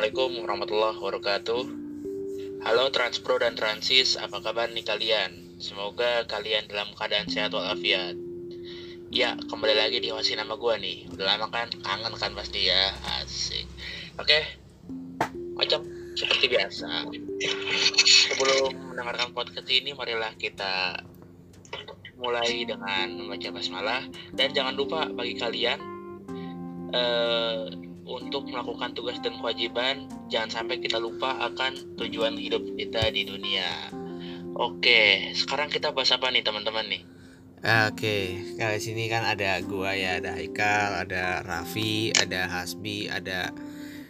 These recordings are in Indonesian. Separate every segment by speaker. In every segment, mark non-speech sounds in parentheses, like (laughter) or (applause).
Speaker 1: Assalamualaikum warahmatullahi wabarakatuh. Halo Transpro dan Transis, apa kabar nih kalian? Semoga kalian dalam keadaan sehat walafiat. Ya, kembali lagi di host nama gue nih. Udah lama kan? Kangen kan pasti ya. Asik. Oke. Macam seperti biasa. Sebelum mendengarkan podcast ini, marilah kita mulai dengan membaca basmalah dan jangan lupa bagi kalian eh, untuk melakukan tugas dan kewajiban jangan sampai kita lupa akan tujuan hidup kita di dunia oke sekarang kita bahas apa nih teman-teman nih
Speaker 2: Oke, kali sini kan ada gua ya, ada Haikal, ada Raffi, ada Hasbi, ada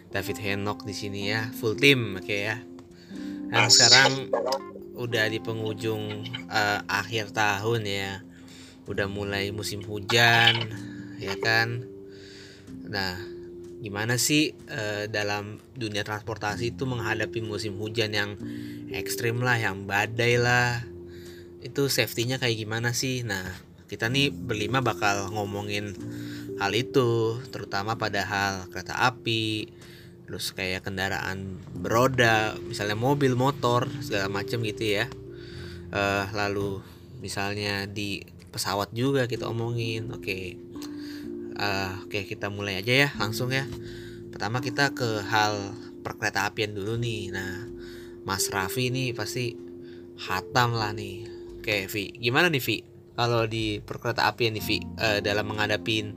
Speaker 2: David Henok di sini ya, full tim, oke ya. Dan sekarang udah di penghujung uh, akhir tahun ya, udah mulai musim hujan, ya kan. Nah, gimana sih uh, dalam dunia transportasi itu menghadapi musim hujan yang ekstrim lah, yang badai lah, itu safety-nya kayak gimana sih? Nah, kita nih berlima bakal ngomongin hal itu, terutama pada hal kereta api, terus kayak kendaraan beroda, misalnya mobil, motor, segala macam gitu ya. Uh, lalu misalnya di pesawat juga kita omongin, oke. Okay. Uh, oke kita mulai aja ya langsung ya. Pertama kita ke hal perkereta apian dulu nih. Nah, Mas Raffi nih pasti hatam lah nih Oke, Vi. Gimana nih, Vi? Kalau di perkereta api nih, Vi, uh, dalam menghadapi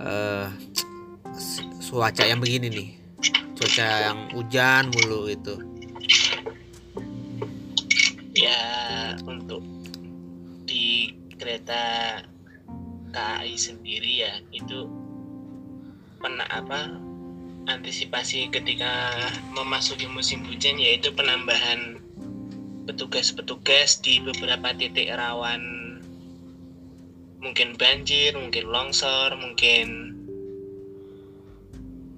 Speaker 2: uh, cuaca yang begini nih. Cuaca yang hujan mulu itu.
Speaker 3: Ya, untuk di kereta KAI sendiri ya, itu pernah apa antisipasi ketika memasuki musim hujan yaitu penambahan petugas-petugas di beberapa titik rawan mungkin banjir, mungkin longsor, mungkin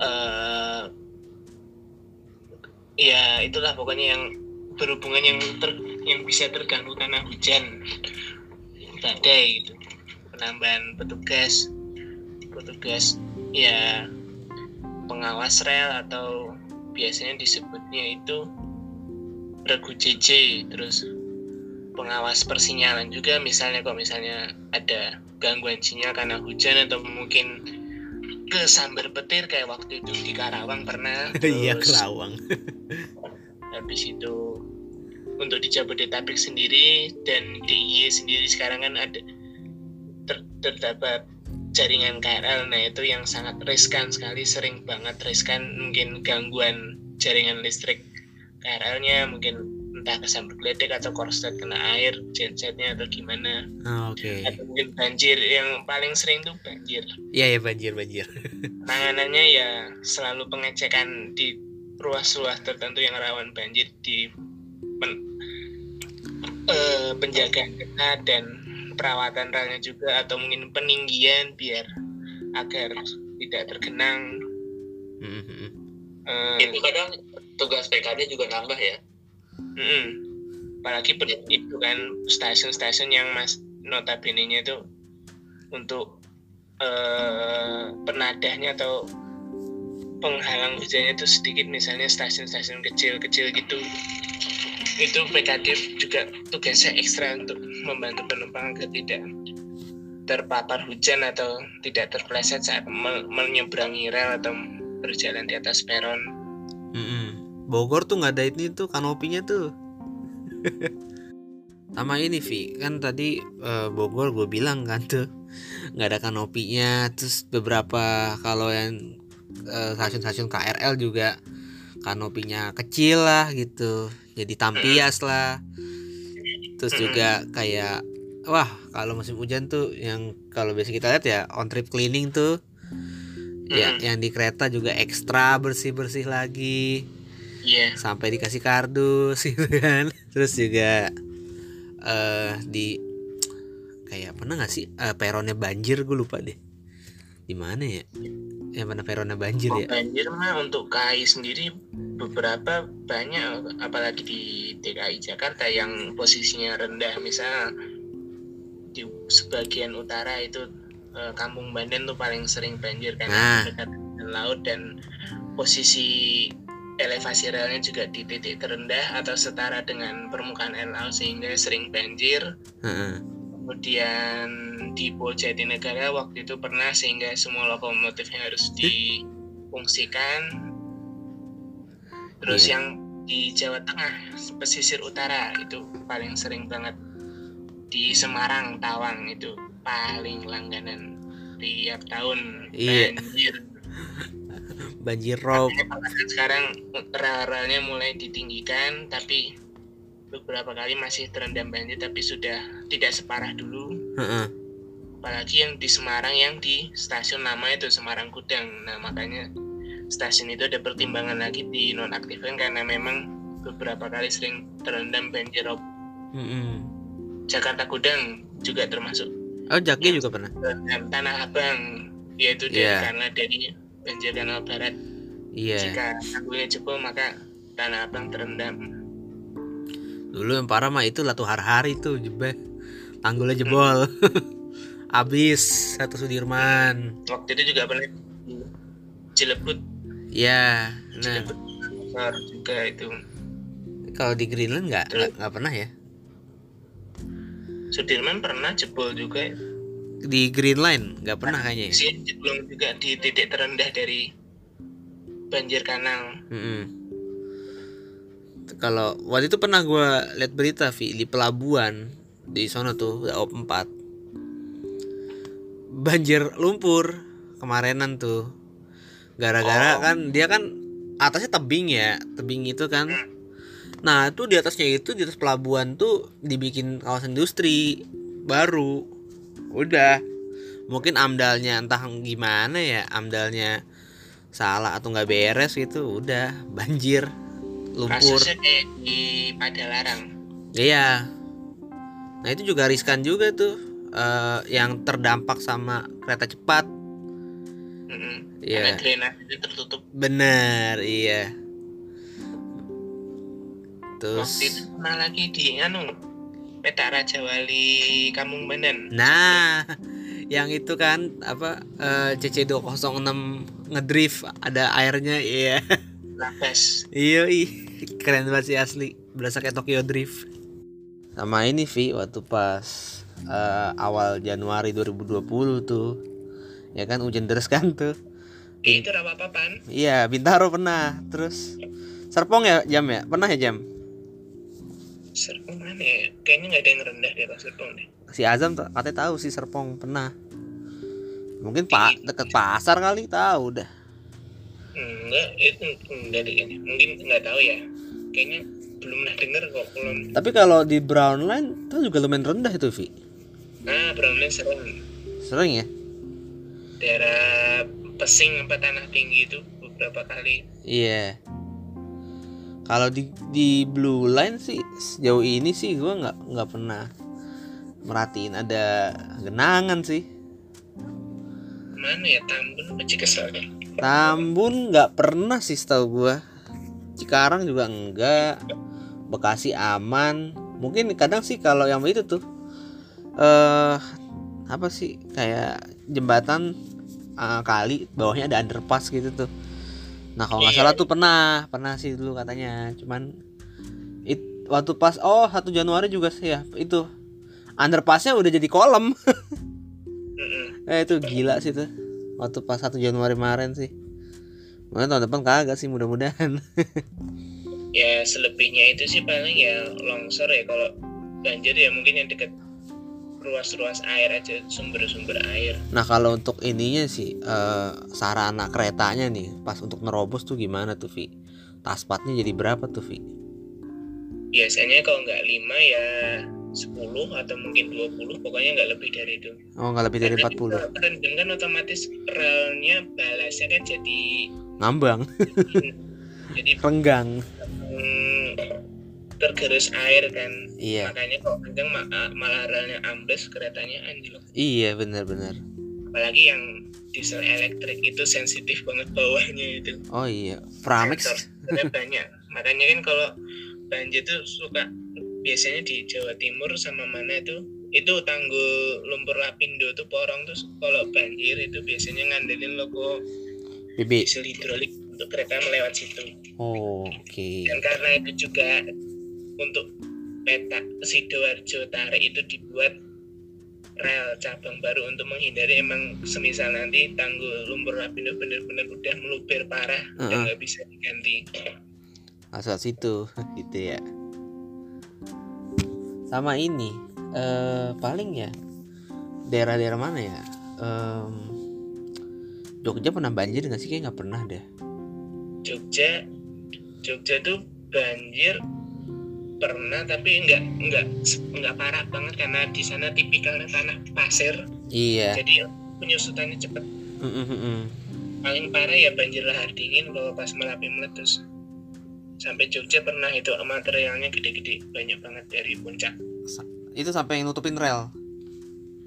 Speaker 3: uh, ya itulah pokoknya yang berhubungan yang ter, yang bisa terganggu karena hujan. Badai gitu penambahan petugas petugas ya pengawas rel atau biasanya disebutnya itu regu JJ terus pengawas persinyalan juga misalnya kok misalnya ada gangguan sinyal karena hujan atau mungkin kesambar petir kayak waktu itu di Karawang pernah. (laughs)
Speaker 2: Iya Karawang.
Speaker 3: habis itu untuk di Jabodetabek sendiri dan DIY sendiri sekarang kan ada ter terdapat jaringan KRL nah itu yang sangat riskan sekali sering banget riskan mungkin gangguan jaringan listrik KRL-nya mungkin entah kesambar geledek atau korslet kena air gensetnya atau gimana.
Speaker 2: Oh, oke. Okay.
Speaker 3: atau mungkin banjir yang paling sering tuh banjir.
Speaker 2: Iya ya banjir banjir. (laughs)
Speaker 3: Penanganannya ya selalu pengecekan di ruas-ruas tertentu yang rawan banjir di pen, uh, penjagaan ketat dan perawatan relnya juga atau mungkin peninggian biar agar tidak tergenang.
Speaker 1: Mm -hmm. uh, itu kadang tugas PKD juga nambah ya.
Speaker 3: Hmm, apalagi itu kan stasiun-stasiun yang mas notabene-nya itu untuk uh, penadahnya atau penghalang hujannya itu sedikit. Misalnya stasiun-stasiun kecil-kecil gitu. Itu PKD juga tugasnya ekstra untuk membantu penumpang agar tidak terpapar hujan atau tidak terpleset saat menyeberangi rel atau berjalan di atas peron.
Speaker 2: Mm -mm. Bogor tuh nggak ada ini tuh kanopinya tuh. (laughs) Sama ini Vi. Kan tadi uh, Bogor gue bilang kan tuh nggak ada kanopinya. Terus beberapa kalau yang uh, stasiun-stasiun KRL juga kanopinya kecil lah gitu. Jadi tampias lah terus juga kayak wah kalau musim hujan tuh yang kalau biasa kita lihat ya on trip cleaning tuh. Ya yang di kereta juga ekstra bersih bersih lagi.
Speaker 3: Yeah.
Speaker 2: sampai dikasih kardus (laughs) gitu kan. Terus juga uh, di kayak pernah nggak sih uh, peronnya banjir gue lupa deh. Di mana ya yang mana peronnya banjir
Speaker 3: oh,
Speaker 2: ya
Speaker 3: banjir mah untuk KAI sendiri beberapa banyak apalagi di DKI Jakarta yang posisinya rendah misal di sebagian utara itu uh, Kampung Banden tuh paling sering banjir karena
Speaker 2: nah.
Speaker 3: dekat laut dan posisi elevasi relnya juga di titik terendah atau setara dengan permukaan air laut sehingga sering banjir.
Speaker 2: Heeh.
Speaker 3: Kemudian di Bojatinegara waktu itu pernah sehingga semua lokomotifnya harus difungsikan. Terus
Speaker 2: Iya.
Speaker 3: yang di Jawa Tengah pesisir utara itu paling sering banget di Semarang Tawang itu paling langganan tiap tahun
Speaker 2: Iya.
Speaker 3: banjir (laughs)
Speaker 2: Banjir rob.
Speaker 3: Sekarang rel-relnya mulai ditinggikan tapi beberapa kali masih terendam banjir tapi sudah tidak separah dulu
Speaker 2: Heeh.
Speaker 3: Apalagi yang di Semarang yang di stasiun lama itu Semarang Gudang nah makanya stasiun itu ada pertimbangan lagi dinonaktifkan karena memang beberapa kali sering terendam banjir rob
Speaker 2: Mm-mm.
Speaker 3: Jakarta Gudang juga termasuk
Speaker 2: Oh, Jaki juga pernah.
Speaker 3: terendam Tanah Abang yaitu dari
Speaker 2: Iya.
Speaker 3: karena dari banjir kanal barat
Speaker 2: Iya.
Speaker 3: jika tanggulnya jebol maka Tanah Abang terendam
Speaker 2: Dulu yang parah mah itu Latu Har-Hari tuh jebeh. Tanggulnya jebol. (laughs) Abis satu Sudirman.
Speaker 3: waktu itu juga pernah di Cilebut
Speaker 2: Ya, nah
Speaker 3: Cilebut juga itu
Speaker 2: kalau di Greenland nggak nggak pernah ya.
Speaker 3: Sudirman pernah jebol juga
Speaker 2: Di Green Line nggak pernah kayaknya ya.
Speaker 3: sih jebol juga di titik terendah dari banjir kanal
Speaker 2: Mm-mm. Kalau waktu itu pernah gua lihat berita Vi di pelabuhan di sana tuh op 4 banjir lumpur kemarinan tuh. Gara-gara
Speaker 3: Oh.
Speaker 2: kan dia kan atasnya tebing ya tebing itu kan. Nah itu di atasnya itu di atas pelabuhan tuh dibikin kawasan industri baru. Udah. Mungkin amdalnya entah gimana ya amdalnya salah atau nggak beres gitu udah. Banjir lumpur.
Speaker 3: Kasusnya di Padalarang.
Speaker 2: Iya. Nah itu juga riskan juga tuh eh, yang terdampak sama kereta cepat. Iya.
Speaker 3: karena drainase tertutup.
Speaker 2: Bener iya. Terus
Speaker 3: waktu itu pernah lagi di anu Petak Raja Wali Kampung Bandan
Speaker 2: nah yang itu kan apa eh, CC206 ngedrift ada airnya iya.
Speaker 3: Labas
Speaker 2: Iya keren banget sih asli berasa kayak Tokyo Drift. Sama ini Vi waktu pas eh, awal Januari 2020 tuh ya kan hujan deras kan tuh
Speaker 3: Eh, itu rawa papan
Speaker 2: iya Bintaro pernah terus Serpong ya jam ya pernah ya jam
Speaker 3: Serpong mana ya? Kayaknya nggak ada yang rendah di atas Serpong deh.
Speaker 2: si Azam katanya tahu sih Serpong pernah mungkin pak deket pasar kali tahu dah
Speaker 3: Enggak, itu enggak deh kayaknya. Mungkin nggak tahu ya. Kayaknya belum pernah denger kok belum.
Speaker 2: tapi kalau di Brown Line itu juga lumayan rendah itu Vi
Speaker 3: Nah, Brownland sering
Speaker 2: sering ya
Speaker 3: daerah pesing apa tanah tinggi itu beberapa kali.
Speaker 2: Iya. Kalau di di Blue Line sih sejauh ini sih gua nggak nggak pernah merhatiin ada genangan sih.
Speaker 3: Mana ya Tambun apa Cikesel ya?
Speaker 2: Tambun nggak pernah sih setahu gua. Cikarang juga enggak. Bekasi aman. Mungkin kadang sih kalau yang itu tuh eh apa sih kayak jembatan eh, kali bawahnya ada underpass gitu tuh. Nah kalau nggak
Speaker 3: Iya.
Speaker 2: salah tuh pernah pernah sih dulu katanya. Cuman it, waktu pas oh 1 Januari juga sih ya itu underpassnya udah jadi kolam. (laughs) Eh itu gila sih tuh Waktu pas 1 Januari kemarin sih Mungkin tahun depan kagak sih mudah-mudahan (laughs)
Speaker 3: Ya selebihnya itu sih paling ya longsor ya kalau banjir ya mungkin yang dekat ruas-ruas air aja sumber-sumber air.
Speaker 2: Nah kalau untuk ininya sih eh, Sarana keretanya nih Pas untuk nerobos tuh gimana tuh Vi Taspatnya jadi berapa tuh Vi
Speaker 3: Biasanya kalau nggak 5 ya 10 atau mungkin 20 pokoknya nggak lebih dari itu.
Speaker 2: Oh nggak lebih dari
Speaker 3: Karena
Speaker 2: 40
Speaker 3: kalau Terendam kan otomatis relnya balasnya kan jadi
Speaker 2: Ngambang. (laughs)
Speaker 3: Jadi
Speaker 2: Renggang.
Speaker 3: Hmm, tergerus air kan.
Speaker 2: Iya
Speaker 3: Makanya kalau kenceng ma- malah relnya ambles keretanya anjlok.
Speaker 2: Iya benar-benar
Speaker 3: Apalagi yang diesel elektrik itu sensitif banget bawahnya itu.
Speaker 2: Oh iya
Speaker 3: Sensornya banyak. Makanya kan kalau banjir tuh suka biasanya di Jawa Timur sama mana itu itu tanggul lumpur lapindo tuh porong tuh kalau banjir itu biasanya ngandelin logo diesel hidrolik untuk kereta melewat situ
Speaker 2: Oh, Oke.
Speaker 3: dan karena itu juga untuk peta sidoarjo tarik itu dibuat rel cabang baru untuk menghindari emang semisal nanti tanggul lumpur lapindo bener-bener udah melupir parah
Speaker 2: Heeh.
Speaker 3: dan nggak bisa diganti
Speaker 2: Asal situ (laughs) gitu ya. Sama ini eh paling ya daerah-daerah mana ya? Em, Jogja pernah banjir nggak sih? Kayak nggak pernah deh.
Speaker 3: Jogja Jogja tuh banjir pernah tapi nggak nggak nggak parah banget karena di sana tipikalnya tanah pasir
Speaker 2: Iya.
Speaker 3: jadi penyusutannya cepet
Speaker 2: Mm, mm, mm, mm.
Speaker 3: paling parah ya banjir lahar dingin kalau pas merapi meletus sampai Jogja pernah itu materialnya gede-gede banyak banget dari puncak
Speaker 2: Itu sampai nutupin rel.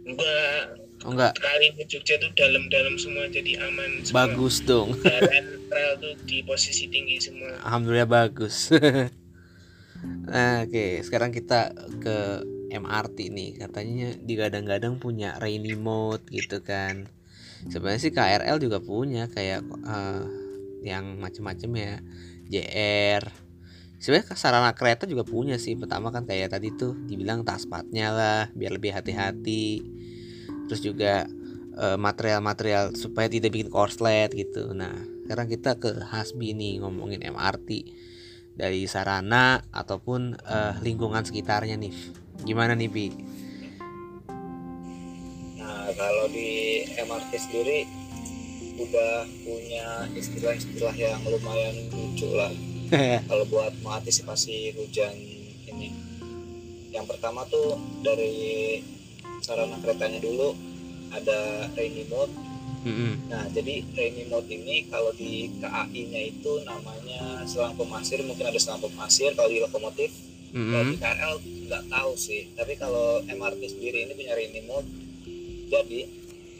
Speaker 3: enggak
Speaker 2: Oh enggak.
Speaker 3: kali ke Jogja tuh dalam-dalam semua jadi aman semua.
Speaker 2: Bagus dong.
Speaker 3: jalan rel tuh di posisi tinggi semua
Speaker 2: Alhamdulillah bagus. (laughs) nah, oke, sekarang kita ke MRT nih. Katanya digadang-gadang punya rainy mode gitu kan. Sebenarnya sih KRL juga punya kayak eh, yang macem-macem ya. JR. Sebenarnya sarana kereta juga punya sih. Pertama kan kayak tadi tuh dibilang taspatnya lah biar lebih hati-hati. Terus juga eh, material-material supaya tidak bikin korslet gitu. Nah, sekarang kita ke Hasbi nih ngomongin MRT dari sarana ataupun eh, lingkungan sekitarnya nih. Gimana nih Bi?
Speaker 4: Nah, kalau di MRT sendiri udah punya istilah-istilah yang lumayan lucu lah (laughs) kalau buat mengantisipasi hujan ini. Yang pertama tuh dari sarana keretanya dulu ada rainy mode.
Speaker 2: Mm-mm.
Speaker 4: Nah, jadi rainy mode ini kalau di KAI-nya itu namanya selang pemasir, mungkin ada selang pemasir kalau di lokomotif. Kalau di. KRL nggak tahu sih, tapi kalau MRT sendiri ini punya rainy mode. Jadi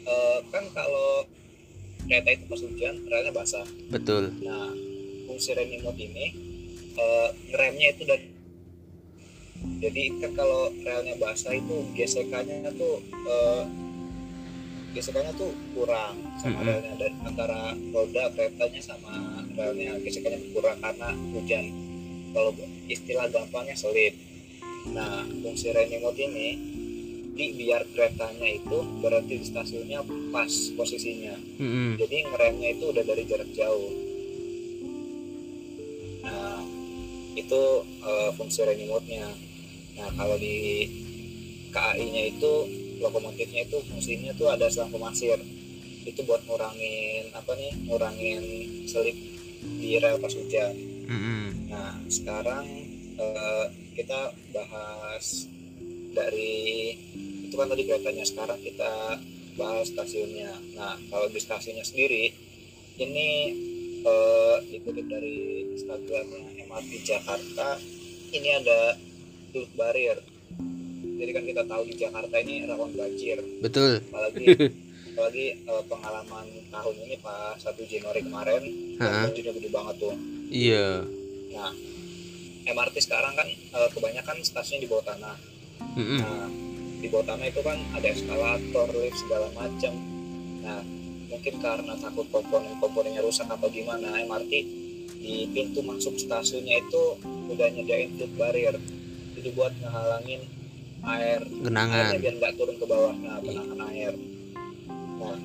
Speaker 4: eh, kan kalau kereta itu pas hujan relnya basah.
Speaker 2: Betul.
Speaker 4: Nah, fungsi rainy mode ini eh, ngeremnya itu dari jadi kan kalau relnya basah itu gesekannya tuh eh, gesekannya tuh kurang sama relnya. Dan antara roda keretanya sama relnya gesekannya kurang karena hujan. Kalau istilah gampangnya selip. Nah fungsi mode ini di biar keretanya itu berarti di stasiunnya pas posisinya.
Speaker 2: Mm-mm.
Speaker 4: jadi ngeremnya itu udah dari jarak jauh. Nah itu eh, fungsi rainy mode-nya. Nah kalau di KAI-nya itu lokomotifnya itu fungsinya tuh ada selang pemasir itu buat ngurangin apa nih ngurangin selip di rel pas hujan
Speaker 2: Mm-mm.
Speaker 4: Nah, sekarang eh, kita bahas dari itu kan tadi keretanya sekarang kita bahas stasiunnya. Nah, kalau di stasiunnya sendiri ini eh, dikutip dari Instagramnya MRT Jakarta ini ada tulip barrier. Jadi kan kita tahu di Jakarta ini rawan banjir,
Speaker 2: Betul.
Speaker 4: apalagi (laughs) apalagi eh, pengalaman tahun ini pas 1 Januari kemarin banjirnya gede banget tuh.
Speaker 2: Iya.
Speaker 4: Nah, MRT sekarang kan eh, kebanyakan stasiunnya di bawah tanah.
Speaker 2: Mm-mm.
Speaker 4: Nah, di bawah tanah itu kan ada eskalator, lift segala macam. Nah, mungkin karena takut komponen-komponennya rusak apa gimana, MRT di pintu masuk stasiunnya itu udah nyediain food barrier. Jadi buat ngehalangin air
Speaker 2: Genangan.
Speaker 4: airnya biar nggak turun ke bawah nah penanganan air nah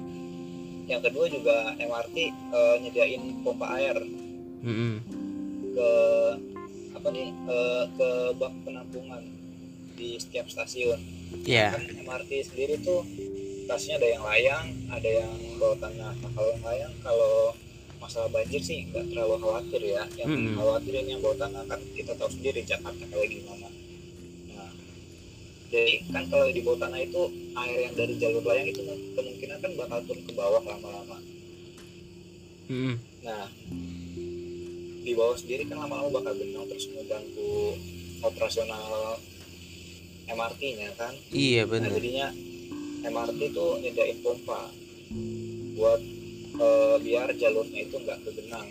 Speaker 4: yang kedua juga MRT eh, nyediain pompa air
Speaker 2: Mm-mm.
Speaker 4: ke apa nih eh, ke bak penampungan di setiap stasiun
Speaker 2: Iya.
Speaker 4: kan MRT sendiri tuh stasiunnya ada yang layang ada yang bawah tanah nah kalau yang layang kalau masalah banjir sih nggak terlalu khawatir ya yang
Speaker 2: Mm-mm.
Speaker 4: khawatir ini yang bawah tanah kan kita tahu sendiri Jakarta kayak gimana jadi kan kalau di bawah tanah itu air yang dari jalur layang itu kemungkinan kan bakal turun ke bawah lama-lama
Speaker 2: Mm-mm.
Speaker 4: Nah, di bawah sendiri kan lama-lama bakal genang terus mengganggu operasional MRT-nya kan.
Speaker 2: Iya
Speaker 4: Nah,
Speaker 2: benar.
Speaker 4: jadinya MRT itu nyediain pompa buat eh, biar jalurnya itu nggak kegenang.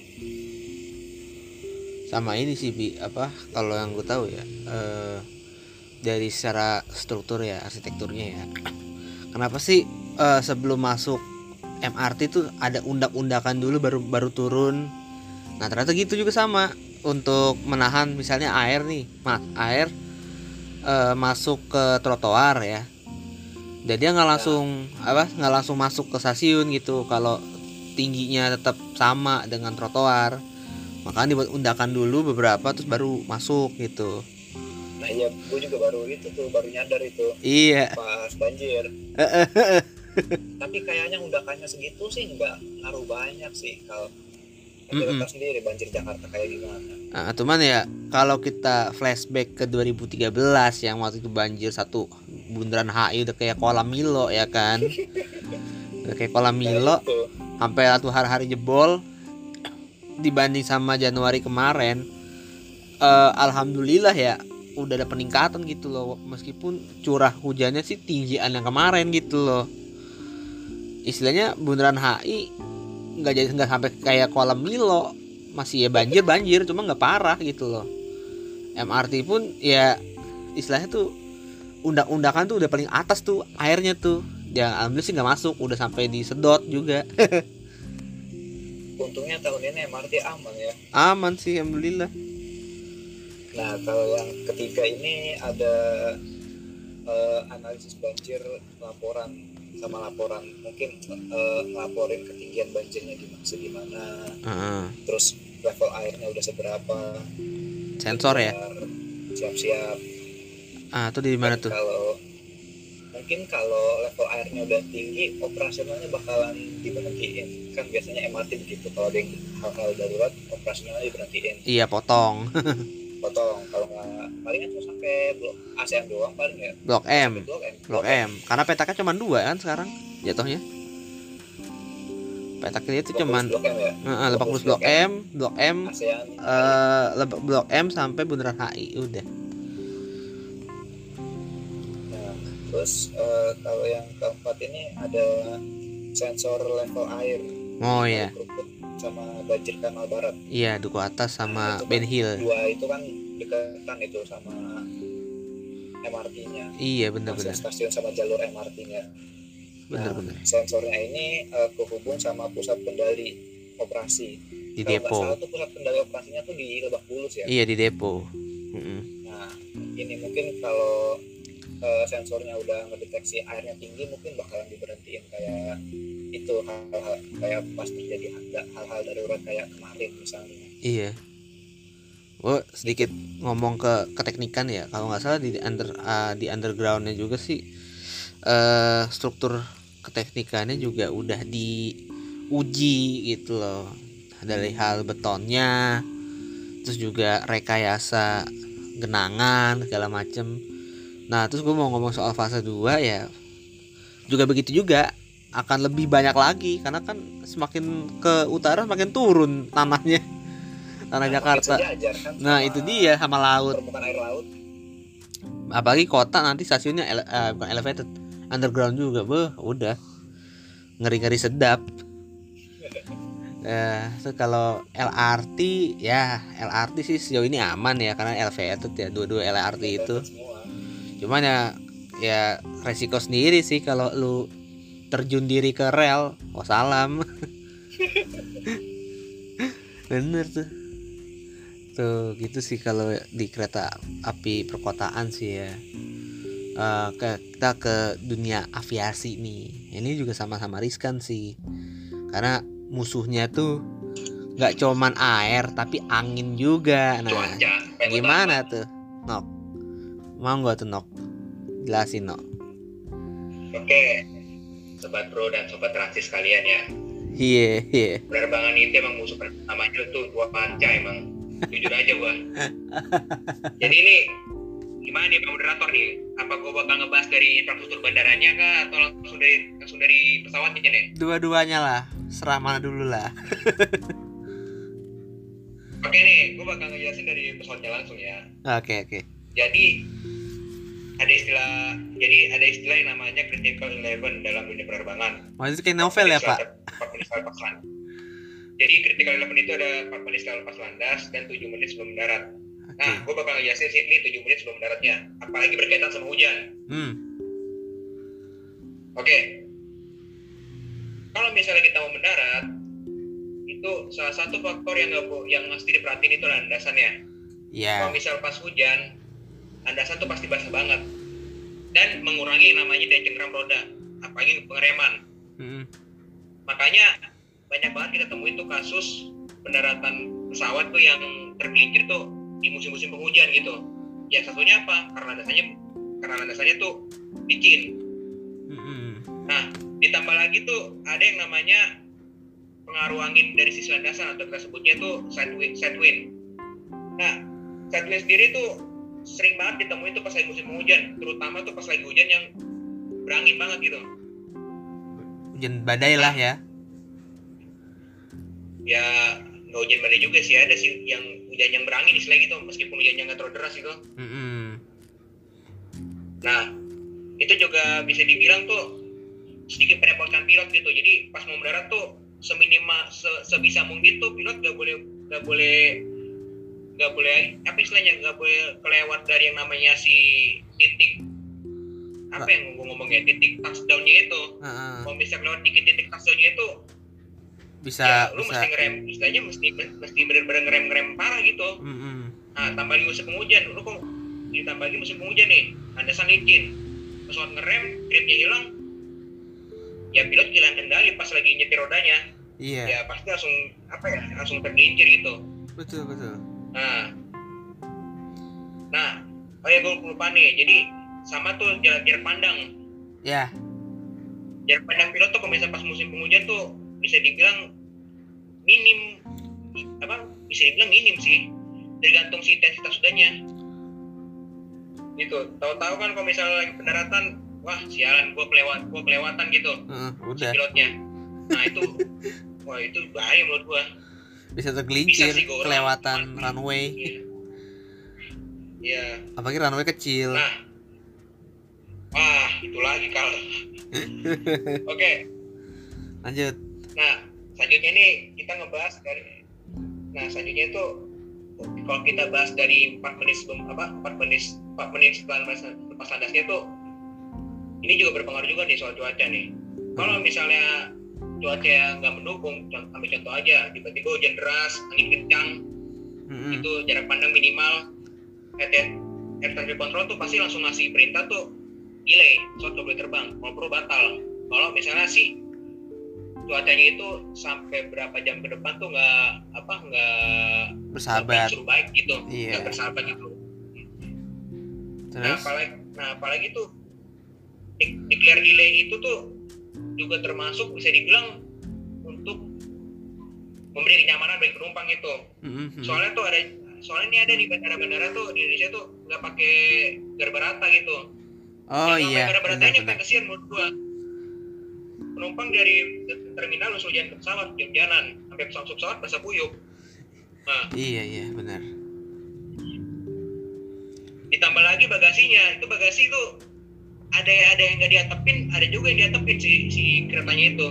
Speaker 2: Sama ini sih Bi, apa kalau yang gue tahu ya eh, dari secara struktur ya arsitekturnya ya. Kenapa sih eh, sebelum masuk MRT tuh ada undak-undakan dulu baru baru turun. Nah ternyata gitu juga sama untuk menahan misalnya air nih, mas air eh, masuk ke trotoar ya. Jadi nggak langsung apa nggak langsung masuk ke stasiun gitu kalau tingginya tetap sama dengan trotoar. Makanya dibuat undakan dulu beberapa terus baru masuk gitu.
Speaker 4: Nah iya gue juga baru itu tuh baru nyadar itu
Speaker 2: Iya.
Speaker 4: pas banjir tapi kayaknya undakannya segitu sih nggak ngaruh banyak sih kalau kita tahu sendiri banjir Jakarta kayak gimana
Speaker 2: Nah, cuman ya kalau kita flashback ke 2013 yang waktu itu banjir satu bundaran HI udah kayak kolam Milo ya kan. Udah kayak kolam Milo
Speaker 4: gitu.
Speaker 2: sampai satu hari-hari jebol dibanding sama Januari kemarin. eh, alhamdulillah ya udah ada peningkatan gitu loh. Meskipun curah hujannya sih tinggian yang kemarin gitu loh. Istilahnya bundaran HI nggak jadi nggak sampai kayak kolam Milo. Masih ya banjir banjir cuma nggak parah gitu loh. MRT pun ya istilahnya tuh undak-undakan tuh udah paling atas tuh airnya tuh. Ya alhamdulillah sih nggak masuk udah sampai di sedot juga. (laughs)
Speaker 4: Untungnya tahun ini MRT aman ya.
Speaker 2: Aman sih alhamdulillah
Speaker 4: nah kalau yang ketiga ini ada eh, analisis banjir laporan sama laporan mungkin ngelaporin ketinggian banjirnya gimana segimana
Speaker 2: Heeh.
Speaker 4: terus level airnya udah seberapa
Speaker 2: sensor ya?
Speaker 4: siap-siap.
Speaker 2: Ah tuh di mana tuh?
Speaker 4: kalau mungkin kalau level airnya udah tinggi operasionalnya bakalan diberhentiin. Kan biasanya MRT begitu kalau ada hal-hal darurat operasionalnya diberhentiin.
Speaker 2: Iya potong (laughs)
Speaker 4: potong. Kalau nggak palingan cuma sampai blok ASEAN doang paling ya.
Speaker 2: Blok M.
Speaker 4: Sampai blok M.
Speaker 2: Blok M. Karena petaknya cuma dua kan sekarang jatuhnya. Petaknya itu
Speaker 4: Blok
Speaker 2: cuman
Speaker 4: blok M ya?
Speaker 2: Lebak blok M. blok M
Speaker 4: ASEAN
Speaker 2: eh Lebak blok M sampai bundaran HI udah.
Speaker 4: Nah terus eh, kalau yang keempat ini ada sensor level air.
Speaker 2: Oh ya
Speaker 4: Krukut sama banjir kanal barat.
Speaker 2: Iya duku atas sama
Speaker 4: Nah,
Speaker 2: Ben
Speaker 4: kan
Speaker 2: Hill.
Speaker 4: dua itu kan deketan itu sama MRT-nya
Speaker 2: iya
Speaker 4: Masih
Speaker 2: bener-bener
Speaker 4: stasiun sama jalur MRT-nya
Speaker 2: bener-bener
Speaker 4: Nah, sensornya ini eh, kehubung sama pusat kendali operasi.
Speaker 2: di
Speaker 4: Kalau
Speaker 2: depo.
Speaker 4: salah tuh pusat kendali operasinya tuh di Lebak Bulus ya.
Speaker 2: iya di depo. Mm-mm.
Speaker 4: Nah, ini mungkin kalau eh, sensornya udah ngedeteksi airnya tinggi, mungkin bakalan diberhentiin kayak itu hal-hal kayak pas terjadi hal- hal-hal darurat kayak kemarin misalnya.
Speaker 2: iya. Oh sedikit ngomong ke keteknikan ya kalau nggak salah di under ah, di undergroundnya juga sih eh struktur keteknikannya juga udah diuji gitu loh. Dari hal betonnya terus juga rekayasa genangan segala macem nah terus gue mau ngomong soal fase 2 ya juga begitu juga akan lebih banyak lagi karena kan semakin ke utara semakin turun tanahnya tanah
Speaker 4: Nah,
Speaker 2: Jakarta.
Speaker 4: sejajar kan
Speaker 2: nah itu dia sama laut.
Speaker 4: air laut.
Speaker 2: apalagi kota nanti stasiunnya ele- eh, bukan elevated underground juga beh udah. Ngeri ngeri sedap (laughs) terus kalau LRT ya LRT sih sejauh ini aman ya karena elevated ya dua-dua LRT itu.
Speaker 4: Semua.
Speaker 2: Cuman ya ya resiko sendiri sih kalau lu terjun diri ke rel oh salam. (laughs) Bener tuh. Tuh gitu sih kalau di kereta api perkotaan sih ya. Eh, ke kita ke dunia aviasi nih. Ini juga sama-sama riskan sih. Karena musuhnya tuh nggak cuman air tapi angin juga. Nah
Speaker 1: Cuaca.
Speaker 2: gimana tuh? Nok mau nggak tuh nok jelasin nok
Speaker 1: Oke, sobat bro dan sobat transis kalian ya.
Speaker 2: iya iya
Speaker 1: Penerbangan itu emang musuh pertamanya tuh dua panca emang. Jujur aja gua. (laughs) Jadi ini gimana nih Pak moderator nih? Apa gua bakal ngebahas dari infrastruktur bandaranya kah atau langsung dari langsung dari pesawatnya nih?
Speaker 2: dua-duanya lah serah mana dulu lah (laughs)
Speaker 1: Oke nih, gua bakal ngejelasin dari pesawatnya langsung ya.
Speaker 2: oke oke
Speaker 1: Jadi ada istilah jadi ada istilah yang namanya critical eleven dalam dunia penerbangan.
Speaker 2: itu kayak novel ya pak
Speaker 1: Empat menit lepas landas. Jadi critical eleven itu ada 4 menit setelah lepas landas dan 7 menit sebelum mendarat.
Speaker 2: oke
Speaker 1: Nah, gue bakal ngejelasin sih ini 7 menit sebelum mendaratnya. Apalagi berkaitan sama hujan.
Speaker 2: hmm
Speaker 1: Oke.
Speaker 5: kalau misalnya kita mau mendarat itu salah satu faktor yang bo- yang mesti diperhatiin itu landasannya
Speaker 2: Iya.
Speaker 5: kalau misal pas hujan landasan tuh pasti basah banget dan mengurangi namanya daya cengkram roda apalagi pengereman
Speaker 2: Mm-mm.
Speaker 5: makanya banyak banget kita temuin tuh kasus pendaratan pesawat tuh yang tergelincir tuh di musim-musim penghujan gitu ya satunya apa karena landasannya karena landasannya tuh licin
Speaker 2: Mm-mm.
Speaker 5: nah ditambah lagi tuh ada yang namanya pengaruh angin dari sisi landasan atau kita sebutnya tuh side wind, side wind. nah side wind sendiri tuh sering banget ditemuin tuh pas lagi musim penghujan terutama tuh pas lagi hujan yang berangin banget gitu
Speaker 2: Hujan badai lah ya.
Speaker 5: ya nggak hujan badai juga sih ada sih yang hujan yang berangin istilah gitu meskipun hujannya nggak terlalu deras gitu
Speaker 2: Mm-mm.
Speaker 5: nah itu juga bisa dibilang tuh sedikit merepotkan pilot gitu jadi pas mau mendarat tuh seminimal se- sebisa mungkin tuh pilot nggak boleh nggak boleh nggak boleh apa istilahnya nggak boleh kelewat dari yang namanya si titik apa yang gue ngomongnya titik touchdownnya itu
Speaker 2: Heeh.
Speaker 5: kalau bisa kelewat dikit titik touchdownnya itu
Speaker 2: Bisa
Speaker 5: ya lu
Speaker 2: bisa.
Speaker 5: mesti ngerem istilahnya mesti mesti bener-bener ngerem ngerem parah gitu
Speaker 2: Mm-mm.
Speaker 5: nah tambah lagi musim penghujan lu kok ditambah lagi musim penghujan nih landasan licin pesawat ngerem gripnya hilang ya pilot kehilangan kendali pas lagi nyetir rodanya
Speaker 2: Iya.
Speaker 5: ya pasti langsung apa ya langsung tergelincir gitu
Speaker 2: Betul betul.
Speaker 5: Nah. Nah oh ya gue lupa nih. Jadi sama tuh jarak jarak pandang.
Speaker 2: Ya.
Speaker 5: jarak pandang pilot tuh kalau misalnya pas musim penghujan tuh bisa dibilang minim apa bisa dibilang minim sih. Tergantung si intensitas udahnya gitu. Tahu-tahu kan kalau misalnya lagi pendaratan wah sialan gua kelewat gua kelewatan gitu si
Speaker 2: udah.
Speaker 5: pilotnya. Nah itu (laughs) wah itu bahaya menurut gua
Speaker 2: bisa tergelincir
Speaker 5: orang-
Speaker 2: kelewatan runway.
Speaker 5: ya
Speaker 2: Apalagi runway kecil.
Speaker 5: nah wah itu lagi kal (laughs) oke
Speaker 2: Lanjut.
Speaker 5: Nah, selanjutnya ini kita ngebahas dari Nah, selanjutnya itu kalau kita bahas dari 4 menit sebelum apa 4 menit 4 menit setelah lepas landasnya tuh ini juga berpengaruh juga nih soal cuaca nih. Kalau misalnya cuaca yang nggak mendukung, contoh, ambil contoh aja, tiba-tiba hujan deras, angin kencang,
Speaker 2: Mm-mm.
Speaker 5: itu jarak pandang minimal, air, air traffic control tuh pasti langsung ngasih perintah tuh delay, pesawat nggak boleh terbang, kalau perlu batal. Kalau misalnya sih cuacanya itu sampai berapa jam ke depan tuh nggak apa nggak
Speaker 2: Bersahabat.
Speaker 5: suruh baik gitu,
Speaker 2: Iya.
Speaker 5: nggak bersahabat gitu. Nah
Speaker 2: Terus?
Speaker 5: apalagi, nah apalagi tuh de- declare delay itu tuh juga termasuk bisa dibilang untuk memberi kenyamanan bagi penumpang itu.
Speaker 2: Mm-mm.
Speaker 5: Soalnya tuh ada soalnya ini ada di bandara-bandara tuh di Indonesia tuh nggak pakai garba rata gitu.
Speaker 2: Oh
Speaker 5: Yang
Speaker 2: iya,
Speaker 5: garba rata ini kan kesian menurut gua. Penumpang dari terminal langsung jalan ke pesawat, jalan sampai pesawat pesawat basah kuyup. Nah,
Speaker 2: Iya iya benar.
Speaker 5: ditambah lagi bagasinya itu bagasi itu ada ada yang nggak diatepin ada juga yang diatepin si si keretanya itu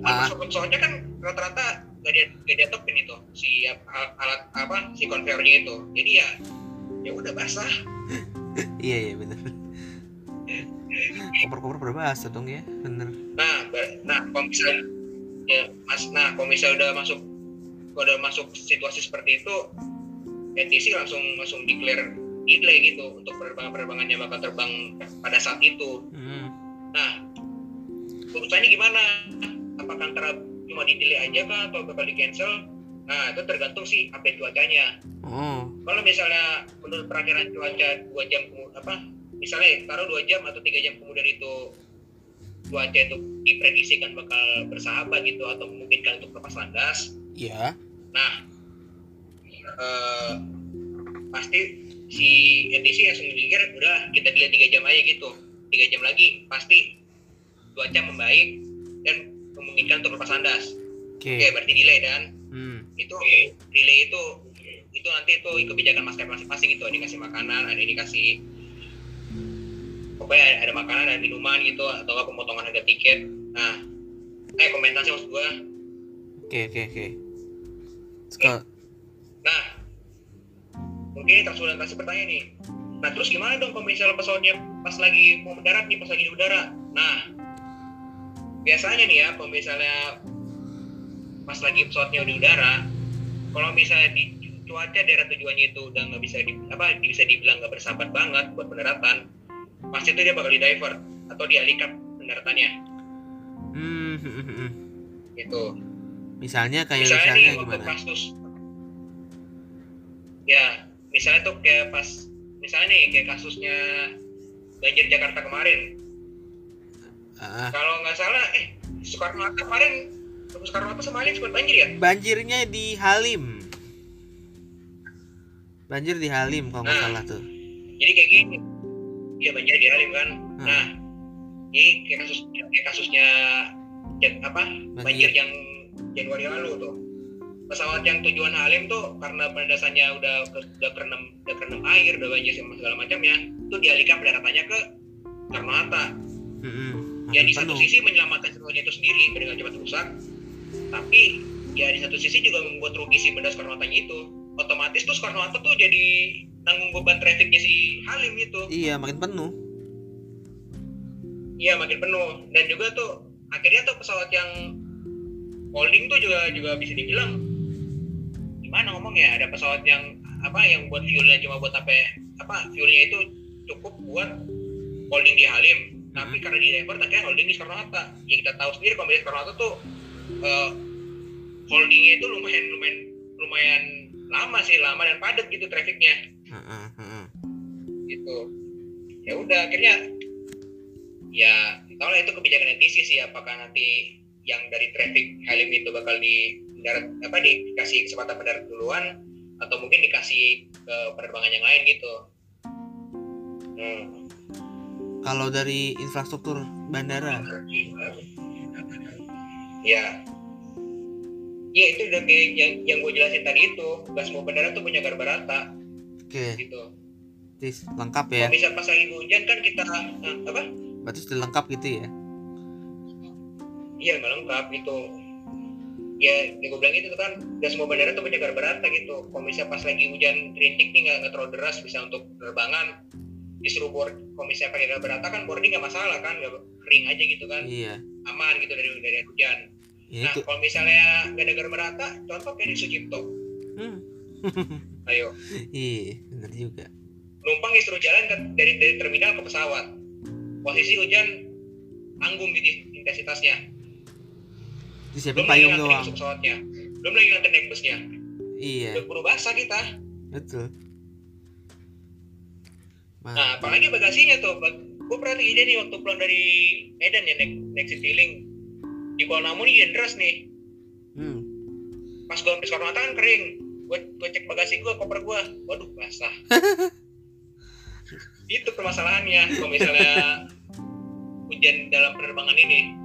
Speaker 2: Ah.
Speaker 5: pesawatnya kan rata-rata nggak dia nggak diatepin itu si al- alat apa si konveyornya itu jadi ya ya udah basah (laughs)
Speaker 2: Iya iya benar. Koper-koper berbahasa dong ya, bener.
Speaker 5: nah nah kalau misalnya ya mas nah kalau misalnya udah masuk kalau udah masuk situasi seperti itu NTC langsung langsung declare delay gitu untuk penerbangan-penerbangan yang bakal terbang pada saat itu
Speaker 2: Mm.
Speaker 5: Nah, urusannya gimana? Apakah antara cuma di delay aja kah atau bakal di cancel? Nah, itu tergantung sih update cuacanya.
Speaker 2: Oh,
Speaker 5: Kalau misalnya menurut perakhiran cuaca dua jam apa? Misalnya taruh dua jam atau tiga jam kemudian itu cuaca itu diprediksikan bakal bersahabat gitu atau memungkinkan untuk lepas landas.
Speaker 2: iya.
Speaker 5: Nah, eh, pasti si NTC langsung mikir udah kita delay tiga jam aja gitu tiga jam lagi pasti cuaca membaik dan memungkinkan untuk lepas landas
Speaker 2: Oke.
Speaker 5: oke berarti delay dan
Speaker 2: Hmm.
Speaker 5: itu delay itu itu nanti itu kebijakan maskapai masing-masing itu ada yang kasih makanan ada dikasih pokoknya ada, ada makanan ada minuman gitu atau nggak pemotongan harga tiket nah eh komentar sih maksud gua
Speaker 2: Oke oke oke. Terus
Speaker 5: Nah, mungkin transportasi bertanya nih. Nah, terus gimana dong kalau misalnya pesawatnya pas lagi mau mendarat nih, pas lagi di udara? Nah, biasanya nih ya kalau misalnya pas lagi pesawatnya di udara kalau misalnya di cuaca daerah tujuannya itu udah nggak bisa di, apa bisa dibilang nggak bersahabat banget buat pendaratan pasti itu dia bakal di divert atau dialihkan pendaratannya
Speaker 2: Hmm, hmm, hmm, hmm.
Speaker 5: gitu
Speaker 2: misalnya kayak
Speaker 5: misalnya
Speaker 2: misalnya
Speaker 5: nih
Speaker 2: gimana
Speaker 5: kasus ya misalnya tuh kayak pas misalnya nih kayak kasusnya banjir Jakarta kemarin.
Speaker 2: Ah,
Speaker 5: kalau nggak salah eh Soekarno Hatta kemarin Soekarno Hatta sama Halim sempat banjir ya?
Speaker 2: Banjirnya di Halim. Banjir di Halim kalau nggak
Speaker 5: Nah.
Speaker 2: salah tuh.
Speaker 5: Jadi kayak gini iya banjir di Halim kan?
Speaker 2: Hmm.
Speaker 5: nah jadi kayak kasus kayak kasusnya ja- apa banjir. yang Januari lalu tuh pesawat yang tujuan Halim tuh karena pendasannya udah ke, udah kerendam udah kerendam air udah banjir sama segala macamnya itu dialihkan pendaratannya ke Hatta
Speaker 2: Mm-mm.
Speaker 5: ya di satu sisi menyelamatkan pesawatnya itu sendiri dengan cepat rusak. Tapi ya di satu sisi juga membuat rugi si benda Hattanya itu. Otomatis tuh Hatta tuh jadi tanggung beban trafficnya si Halim itu.
Speaker 2: Iya makin penuh.
Speaker 5: Iya makin penuh. Dan juga tuh akhirnya tuh pesawat yang holding tuh juga juga bisa dibilang gimana ngomongnya ada pesawat yang apa yang buat fuelnya cuma buat sampai apa fuelnya itu cukup buat holding di Halim. Tapi karena di divert akhirnya holding di Soekarno Hatta ya kita tahu sendiri kalau di Soekarno Hatta tuh eh, holdingnya itu lumayan lumayan lumayan lama sih lama dan padat gitu trafficnya.
Speaker 2: Heeh, heeh.
Speaker 5: gitu. Ya udah akhirnya ya tahu lah itu kebijakan NTC sih apakah nanti yang dari traffic Halim itu bakal di mendarat apa dikasih kesempatan mendarat duluan atau mungkin dikasih ke penerbangan yang lain gitu. Hmm.
Speaker 2: kalau dari infrastruktur bandara?
Speaker 5: Ya ya itu udah kayak yang, yang gue jelasin tadi itu gak semua bandara tuh punya garba rata.
Speaker 2: Oke.
Speaker 5: Gitu.
Speaker 2: Tis, lengkap ya.
Speaker 5: Kalau bisa pas lagi hujan kan kita eh, apa?
Speaker 2: Berarti sudah lengkap gitu ya?
Speaker 5: Iya nggak lengkap gitu. Ya, yang gue bilang itu kan gak semua bandara tuh punya garba rata gitu. Kalau misalnya pas lagi hujan rintik nih nggak nggak terlalu deras bisa untuk penerbangan. Disuruh board, kalau misalnya pakai garba rata kan boarding nggak masalah kan, nggak kering aja gitu kan,
Speaker 2: iya
Speaker 5: aman gitu dari dari hujan.
Speaker 2: ya
Speaker 5: Nah kalau misalnya nggak ada garba rata, contoh kayak di Sucipto,
Speaker 2: Hmm. (laughs)
Speaker 5: ayo
Speaker 2: iya benar juga
Speaker 5: numpang disuruh jalan ke, dari dari terminal ke pesawat. Posisi hujan tanggung gitu intensitasnya.
Speaker 2: Disiapin payung doang
Speaker 5: pesawatnya. Belum lagi ngantri naik busnya.
Speaker 2: iya
Speaker 5: Udah buru basah kita.
Speaker 2: betul
Speaker 5: Nah,
Speaker 2: Mantap.
Speaker 5: apalagi bagasinya tuh. Gue pernah lihat ide nih waktu pulang dari Medan ya naik naik Citylink. Di Kuala Namu nih deras nih.
Speaker 2: hmm.
Speaker 5: Pas gue Soekarno Hatta kan kering. Gue gue cek bagasi gue, koper gue. Waduh, basah. (laughs) Itu permasalahannya. Kalau misalnya (laughs) hujan dalam penerbangan ini,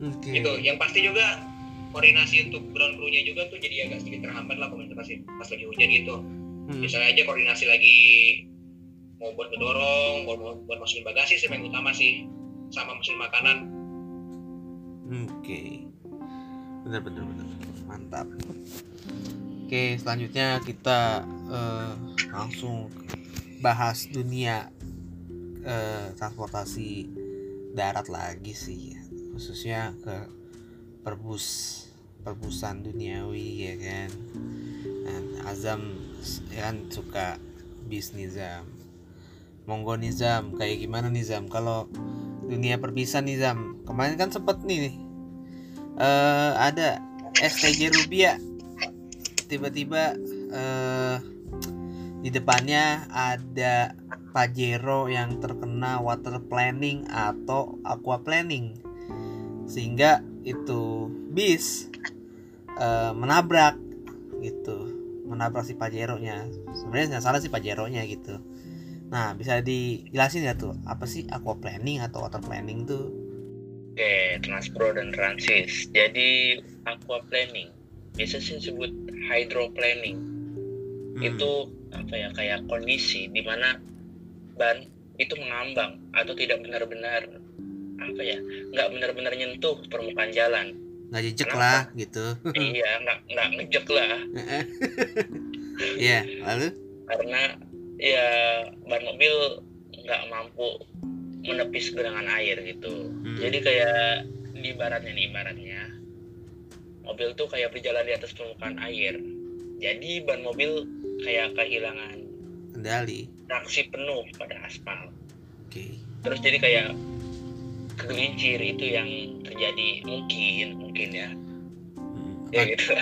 Speaker 2: oke
Speaker 5: gitu. Yang pasti juga koordinasi untuk ground crew-nya juga tuh jadi agak sedikit terhambat lah misalnya pas, lagi hujan gitu.
Speaker 2: Hmm.
Speaker 5: Misalnya aja koordinasi lagi mau buat ngedorong, buat, buat masukin bagasi sih yang utama sih. Sama mesin makanan.
Speaker 2: oke benar benar benar mantap oke selanjutnya kita eh, langsung bahas dunia eh, transportasi darat lagi sih ya. Khususnya ke perbus perbusan duniawi ya kan? Dan Azam ya kan suka bisnis monggo Nizam kayak gimana Nizam kalau dunia perpisahan Nizam kemarin kan sempet nih eh ada STJ Rubia tiba-tiba eh di depannya ada Pajero yang terkena water planning atau aqua planning sehingga itu bis eh, menabrak gitu menabrak si Pajero nya sebenarnya nggak salah si Pajero nya gitu nah bisa dijelasin nggak tuh apa sih aqua planning atau water planning tuh
Speaker 1: Oke, Transpro dan Transis. Jadi aqua planning, biasa sih disebut hydro planning.
Speaker 2: Hmm.
Speaker 1: Itu apa ya kayak kondisi di mana ban itu mengambang atau tidak benar-benar apa ya nggak benar-benar nyentuh permukaan jalan.
Speaker 2: nggak jejak
Speaker 1: Kenapa?
Speaker 2: lah gitu.
Speaker 1: Iya, nggak nggak ngejek lah. (laughs)
Speaker 2: Iya, lalu?
Speaker 1: Karena ya ban mobil nggak mampu menepis genangan air gitu.
Speaker 2: Hmm.
Speaker 1: jadi kayak di baratnya nih ibaratnya mobil tuh kayak berjalan di atas permukaan air. Jadi ban mobil kayak kehilangan
Speaker 2: kendali.
Speaker 1: traksi penuh pada aspal.
Speaker 2: Oke.
Speaker 1: Terus jadi kayak kegelincir itu yang terjadi mungkin mungkin ya.
Speaker 2: Hmm,
Speaker 1: ya gitu.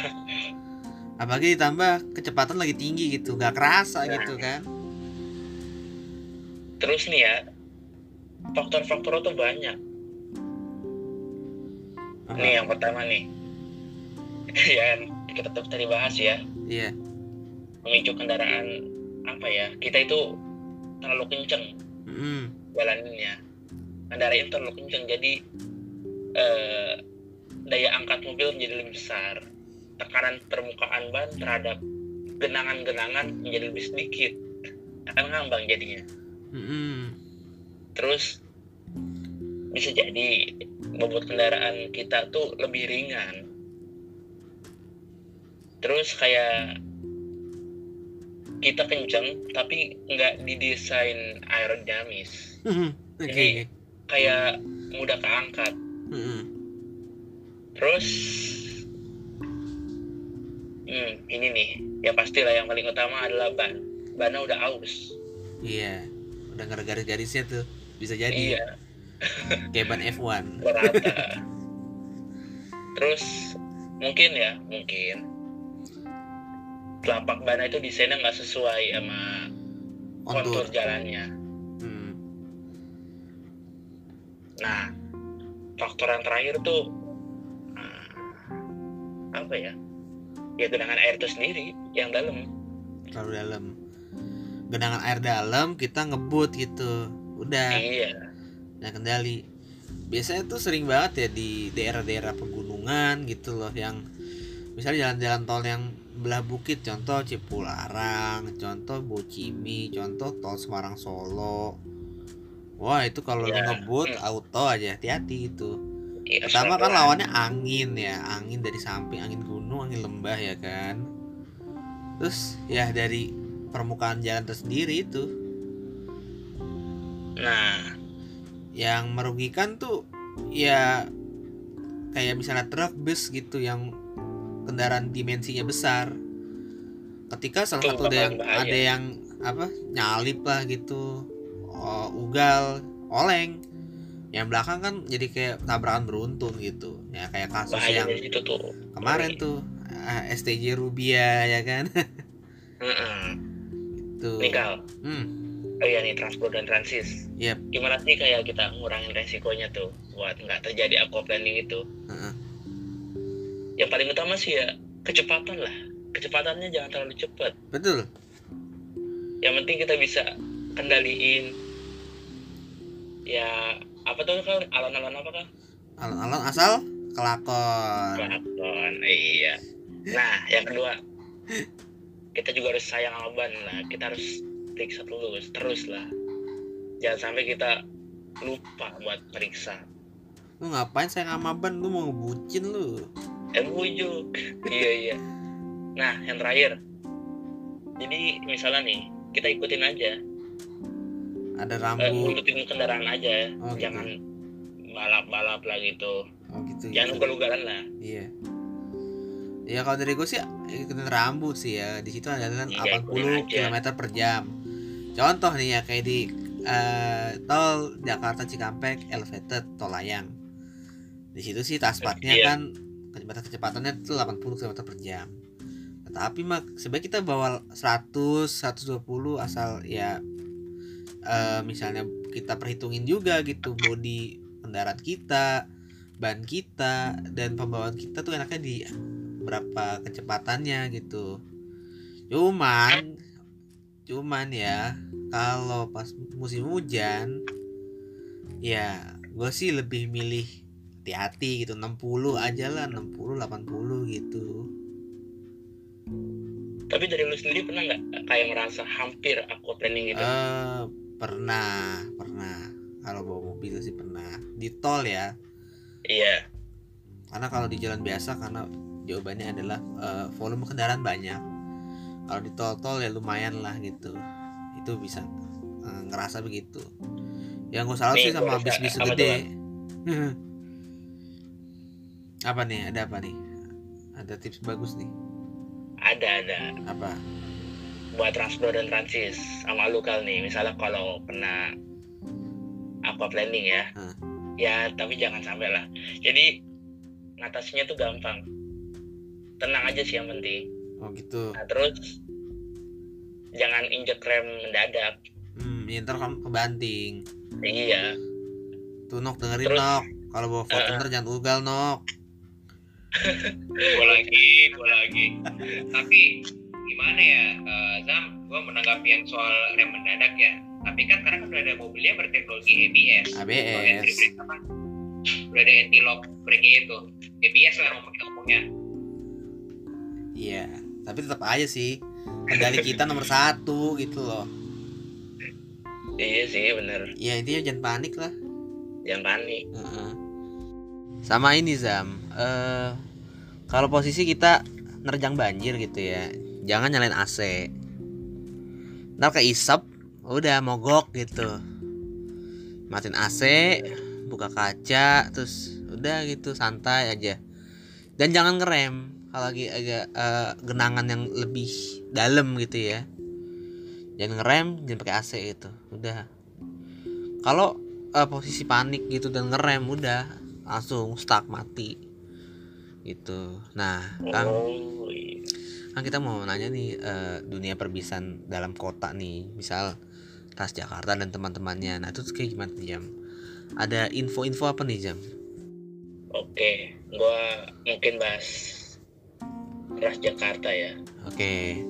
Speaker 2: apalagi ditambah kecepatan lagi tinggi gitu nggak kerasa
Speaker 1: Nah.
Speaker 2: gitu kan.
Speaker 1: Terus nih ya faktor-faktor tuh banyak. Nih yang pertama nih. (laughs) Yang kita tuh tadi bahas ya.
Speaker 2: Iya.
Speaker 1: Memicu kendaraan apa ya kita itu terlalu kenceng
Speaker 2: Mm-mm.
Speaker 1: jalaninnya kendaraan terlalu kenceng. Jadi eh, daya angkat mobil menjadi lebih besar. Tekanan permukaan ban terhadap genangan-genangan menjadi lebih sedikit. Akan ngambang jadinya.
Speaker 2: Mm-mm.
Speaker 1: terus bisa jadi bobot kendaraan kita tuh lebih ringan. Terus kayak kita kenceng tapi nggak didesain aerodinamis.
Speaker 2: Mm-mm. oke
Speaker 1: Jadi- kayak mudah keangkat.
Speaker 2: Mm-mm.
Speaker 1: terus hmm, ini nih ya pastilah yang paling utama adalah ban bannya udah aus.
Speaker 2: Iya udah garis-garisnya tuh bisa jadi.
Speaker 1: Iya.
Speaker 2: Kayak ban F1 (laughs)
Speaker 1: berata terus mungkin ya mungkin telapak ban itu desainnya nggak sesuai sama kontur
Speaker 2: kontur
Speaker 1: jalannya nah faktor yang terakhir tuh ah, apa ya? Ya genangan air itu sendiri yang dalam.
Speaker 2: Terlalu dalam. Genangan air dalam kita ngebut gitu. Udah.
Speaker 1: Iya.
Speaker 2: Nah kendali. Biasanya tuh sering banget ya di daerah-daerah pegunungan gitu loh yang misalnya jalan-jalan tol yang belah bukit. Contoh Cipularang contoh Bocimi contoh tol Semarang Solo wah itu kalau
Speaker 1: Ya,
Speaker 2: ngebut
Speaker 1: hmm.
Speaker 2: auto aja hati-hati itu.
Speaker 1: Iya,
Speaker 2: pertama kan lawannya angin ya angin dari samping angin gunung angin lembah ya kan. Terus ya dari permukaan jalan tersendiri itu.
Speaker 1: Nah.
Speaker 2: Yang merugikan tuh ya kayak misalnya truk bus gitu yang kendaraan dimensinya besar. Ketika salah satu ada yang ada yang apa nyalip lah gitu oh, ugal oleng. Yang belakang kan jadi kayak tabrakan beruntun gitu. Ya kayak kasus
Speaker 1: bahaya
Speaker 2: yang
Speaker 1: situ tuh.
Speaker 2: kemarin tuh ah, STJ Rubia ya kan?
Speaker 1: Heeh.
Speaker 2: tuh
Speaker 1: nih Kal
Speaker 2: hmm.
Speaker 1: Oh iya nih transport dan transis.
Speaker 2: Yep.
Speaker 1: gimana sih kayak kita ngurangin resikonya tuh buat nggak terjadi aquaplaning itu? Yang paling utama sih ya kecepatan lah. Kecepatannya jangan terlalu cepat.
Speaker 2: Betul.
Speaker 1: Yang penting kita bisa kendaliin ya apa tuh kan alon-alon apa kan
Speaker 2: alon-alon asal kelakon.
Speaker 1: Kelakon, iya. Nah yang kedua kita juga harus sayang sama ban lah. Kita harus periksa terus terus lah. Jangan sampai kita lupa buat periksa.
Speaker 2: Lu ngapain saya sama ban? Lu mau ngebucin lu.
Speaker 1: Eh bujuk. Iya iya. Nah yang terakhir. Jadi misalnya nih kita ikutin aja
Speaker 2: ada
Speaker 1: eh,
Speaker 2: rambut.
Speaker 1: ngikutin kendaraan aja.
Speaker 2: Oh, gitu.
Speaker 1: jangan balap-balap lah gitu.
Speaker 2: Oh gitu
Speaker 1: jangan
Speaker 2: gitu.
Speaker 1: ugal-ugalan lah.
Speaker 2: Iya. Ya kalau dari gue sih ikutin rambut sih ya. Di situ ada kan
Speaker 1: Iya,
Speaker 2: 80
Speaker 1: ikutin aja.
Speaker 2: km per jam. Contoh nih ya kayak di eh, tol Jakarta Cikampek elevated tol layang. Di situ sih taspatnya
Speaker 1: Iya.
Speaker 2: kan kecepatan kecepatannya itu 80 km per jam. Tapi mak sebaiknya kita bawa 100 120 asal ya eh, misalnya kita perhitungin juga gitu body kendaraan kita ban kita dan pembawaan kita tuh enaknya di berapa kecepatannya gitu. Cuman cuman ya kalau pas musim hujan ya gue sih lebih milih hati-hati gitu 60 aja lah 60 80 gitu.
Speaker 1: Tapi dari lu sendiri pernah nggak kayak ngerasa hampir aquaplaning gitu?
Speaker 2: Eh pernah pernah. Kalau bawa mobil sih pernah. Di tol ya.
Speaker 1: Iya.
Speaker 2: Karena kalau di jalan biasa karena jawabannya adalah eh, volume kendaraan banyak. Kalau di tol tol ya lumayan lah gitu. Itu bisa eh, ngerasa begitu. Yang gue salut
Speaker 1: Nih,
Speaker 2: sih sama bis-bis gede. (laughs) apa nih? Ada apa nih? Ada tips bagus nih?
Speaker 1: Ada ada.
Speaker 2: Apa
Speaker 1: buat transpro dan transis sama lu kal nih. Misalnya kalau kena aqua planning ya.
Speaker 2: Hmm.
Speaker 1: ya tapi jangan sampai lah. Jadi ngatasinya tuh gampang. Tenang aja sih yang penting.
Speaker 2: Oh gitu.
Speaker 1: Nah terus jangan injek rem mendadak.
Speaker 2: Hmm ya ntar kamu kebanting.
Speaker 1: Iya.
Speaker 2: Tuh nok dengerin
Speaker 1: Terus-
Speaker 2: nok. Kalau bawa Fortuner jangan ugal nok. (laughs)
Speaker 5: gue lagi gue lagi. Tapi gimana ya? Eh, Zam gue menanggapi yang soal rem mendadak ya. Tapi kan sekarang kan udah ada mobilnya berteknologi ABS Atau entry
Speaker 2: ABS
Speaker 5: brake apa? Udah ada anti lock brake itu. ABS lah ngomong kita ngomongnya.
Speaker 2: Iya tapi tetap aja sih. Kendali kita nomor satu gitu loh.
Speaker 1: Iya sih bener.
Speaker 2: Ya intinya jangan panik lah.
Speaker 1: Jangan panik.
Speaker 2: Heeh. sama ini Zam. Eh kalau posisi kita nerjang banjir gitu ya jangan nyalain AC ntar keisap udah mogok gitu. Matiin AC buka kaca terus udah gitu santai aja. Dan jangan ngerem kalau lagi agak eh, genangan yang lebih dalam gitu ya. Jangan ngerem jangan pakai AC gitu udah. Kalau eh, posisi panik gitu dan ngerem udah langsung stuck mati. Gitu. Nah
Speaker 1: iya.
Speaker 2: Kan kita mau nanya nih eh, dunia perbisan dalam kota nih misal Transjakarta dan teman-temannya. Nah itu kayak gimana nih jam? Ada info-info apa nih jam?
Speaker 1: Oke gua mungkin bahas Transjakarta ya.
Speaker 2: Oke.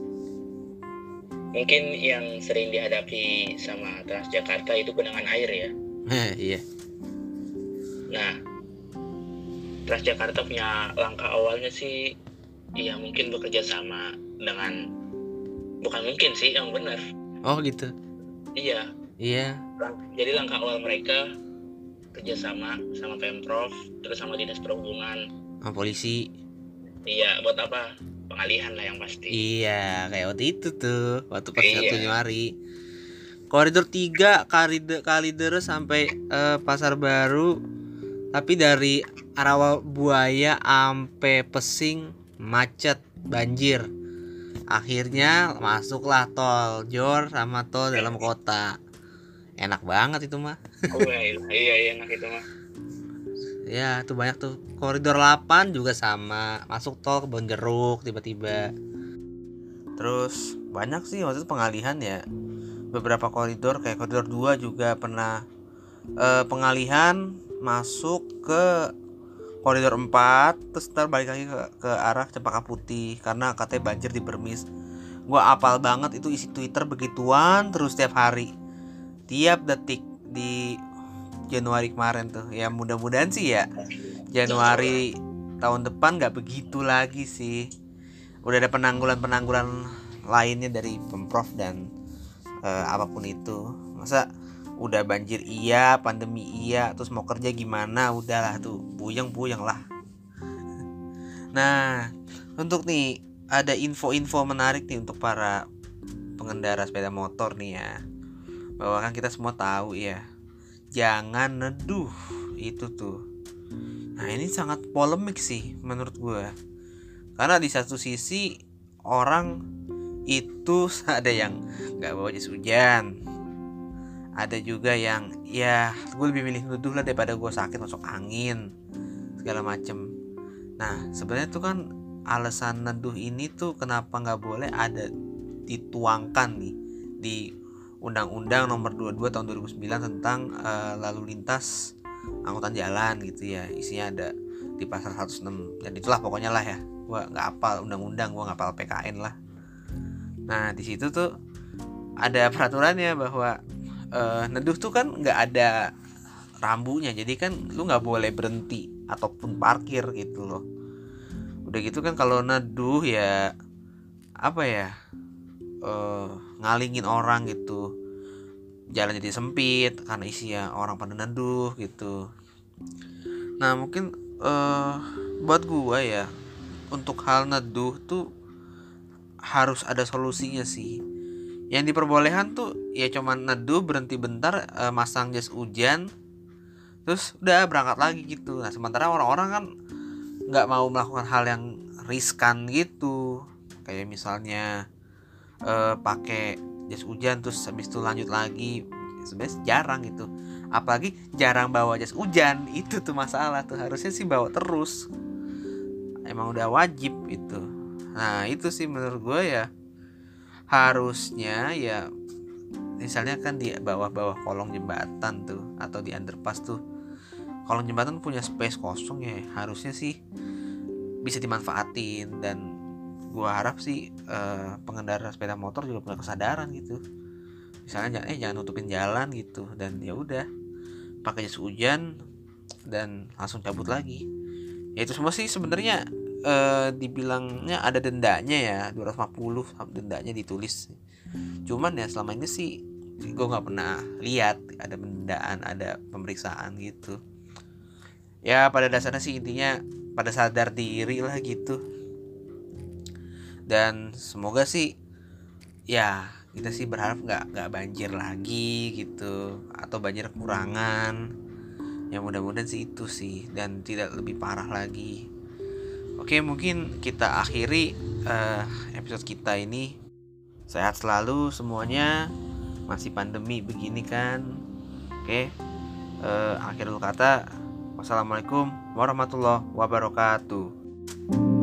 Speaker 1: Mungkin yang sering dihadapi sama Transjakarta itu genangan air ya.
Speaker 2: Heh, iya.
Speaker 1: Nah, Transjakarta punya langkah awalnya sih, ya mungkin bekerja sama dengan, bukan mungkin sih, yang benar.
Speaker 2: oh gitu
Speaker 1: Iya,
Speaker 2: iya
Speaker 1: jadi langkah awal mereka kerjasama sama pemprov, terus sama dinas perhubungan.
Speaker 2: sama polisi
Speaker 1: Iya, buat apa? Pengalihan lah yang pasti.
Speaker 2: iya kayak waktu itu tuh waktu pas
Speaker 1: Iya.
Speaker 2: Januari koridor 3 Kalider Kalideres sampai eh, Pasar Baru tapi dari arah buaya sampai Pesing macet banjir. Akhirnya masuklah tol Jor sama tol dalam kota. Enak banget itu mah.
Speaker 1: Oh, iya, iya, iya, enak itu mah.
Speaker 2: ya tuh banyak tuh. Koridor 8 juga sama. Masuk tol ke Jeruk tiba-tiba. Terus banyak sih waktu itu pengalihan ya. Beberapa koridor kayak koridor 2 juga pernah eh, pengalihan masuk ke koridor 4 terus ntar balik lagi ke, ke arah Cempaka Putih karena katanya banjir di Permis gua apal banget itu isi Twitter begituan terus setiap hari. Tiap detik di Januari kemarin tuh. Ya mudah-mudahan sih ya Januari tahun depan nggak begitu lagi sih. Udah ada penanggulan-penanggulan lainnya dari pemprov dan eh, apa pun itu. Masa udah banjir iya pandemi iya terus mau kerja gimana? Udahlah tuh puyeng-puyeng lah. (laughs) Nah untuk nih ada info-info menarik nih untuk para pengendara sepeda motor nih ya. Bahwa kan kita semua tahu ya jangan neduh itu tuh. Nah ini sangat polemik sih menurut gue karena di satu sisi orang itu (laughs) ada yang nggak bawa jas hujan ada juga yang ya gue lebih milih nuduh lah daripada gue sakit masuk angin segala macem. Nah sebenarnya tuh kan alasan neduh ini tuh kenapa nggak boleh ada dituangkan nih di Undang-Undang Nomor 22 Tahun 2009 tentang eh, lalu lintas angkutan jalan gitu ya. Isinya ada di pasal 106 dan itulah pokoknya lah ya. Gua nggak apal undang-undang gua nggak apal PKN lah. Nah di situ tuh ada peraturannya bahwa eh, neduh tuh kan nggak ada rambunya. Jadi kan lu nggak boleh berhenti ataupun parkir gitu loh. Udah gitu kan kalau neduh ya apa ya eh, ngalingin orang gitu. Jalan jadi sempit karena isinya orang pada neduh gitu. Nah mungkin eh buat gua ya untuk hal neduh tuh harus ada solusinya sih yang diperbolehkan tuh ya cuman neduh berhenti bentar eh, masang jas hujan terus udah berangkat lagi gitu. Nah sementara orang-orang kan nggak mau melakukan hal yang riskan gitu. Kayak misalnya eh, pakai jas hujan terus habis itu lanjut lagi. Sebenarnya jarang gitu. Apalagi jarang bawa jas hujan (laughs) itu tuh masalah tuh. Harusnya sih bawa terus. Emang udah wajib itu nah itu sih menurut gue ya harusnya ya misalnya kan di bawah-bawah kolong jembatan tuh atau di underpass tuh kolong jembatan punya space kosong ya. Harusnya sih bisa dimanfaatin dan gua harap sih eh, pengendara sepeda motor juga punya kesadaran gitu. Misalnya jangan eh jangan nutupin jalan gitu dan ya udah pakai jas hujan dan langsung cabut lagi. Ya itu semua sih sebenarnya eh, dibilangnya ada dendanya ya 250 dendanya ditulis. Cuman ya selama ini sih gue nggak pernah lihat ada pendaan ada pemeriksaan gitu. Ya pada dasarnya sih intinya pada sadar diri lah gitu. Dan semoga sih ya kita sih berharap nggak nggak banjir lagi gitu atau banjir kekurangan. Ya mudah-mudahan sih itu sih dan tidak lebih parah lagi oke mungkin kita akhiri eh, episode kita ini. Sehat selalu semuanya. Masih pandemi begini kan? Oke eh, akhirul kata wassalamualaikum warahmatullahi wabarakatuh